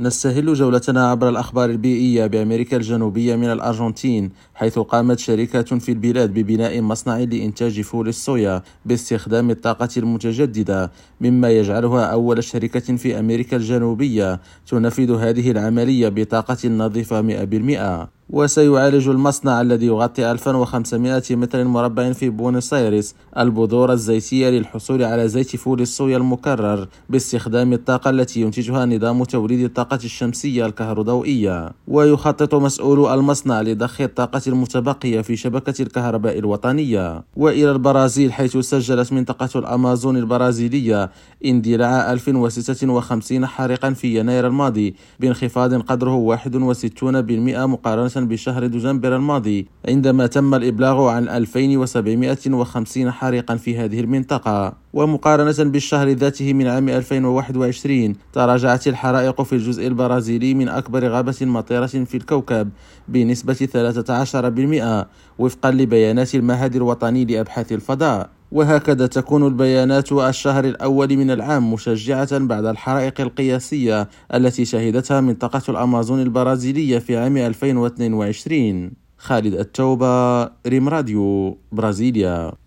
نستهل جولتنا عبر الأخبار البيئية بأمريكا الجنوبية من الأرجنتين حيث قامت شركة في البلاد ببناء مصنع لإنتاج فول الصويا باستخدام الطاقة المتجددة مما يجعلها أول شركة في أمريكا الجنوبية تنفذ هذه العملية بطاقة نظيفة 100% وسيعالج المصنع الذي يغطي 1500 متر مربع في بونيس ايرس البذور الزيتية للحصول على زيت فول الصويا المكرر باستخدام الطاقة التي ينتجها نظام توليد الطاقة الشمسية الكهروضوئية. ويخطط مسؤول المصنع لضخ الطاقة المتبقية في شبكة الكهرباء الوطنية. وإلى البرازيل حيث سجلت منطقة الأمازون البرازيلية اندلاع 1056 حارقا في يناير الماضي بانخفاض قدره 61% مقارنة بشهر دجنبر الماضي عندما تم الإبلاغ عن 2750 حريقا في هذه المنطقة. ومقارنة بالشهر ذاته من عام 2021 تراجعت الحرائق في الجزء البرازيلي من أكبر غابة مطيرة في الكوكب بنسبة 13% وفقا لبيانات المعهد الوطني لأبحاث الفضاء. وهكذا تكون البيانات الشهر الأول من العام مشجعة بعد الحرائق القياسية التي شهدتها منطقة الأمازون البرازيلية في عام 2022 خالد التوبة ريم راديو برازيليا.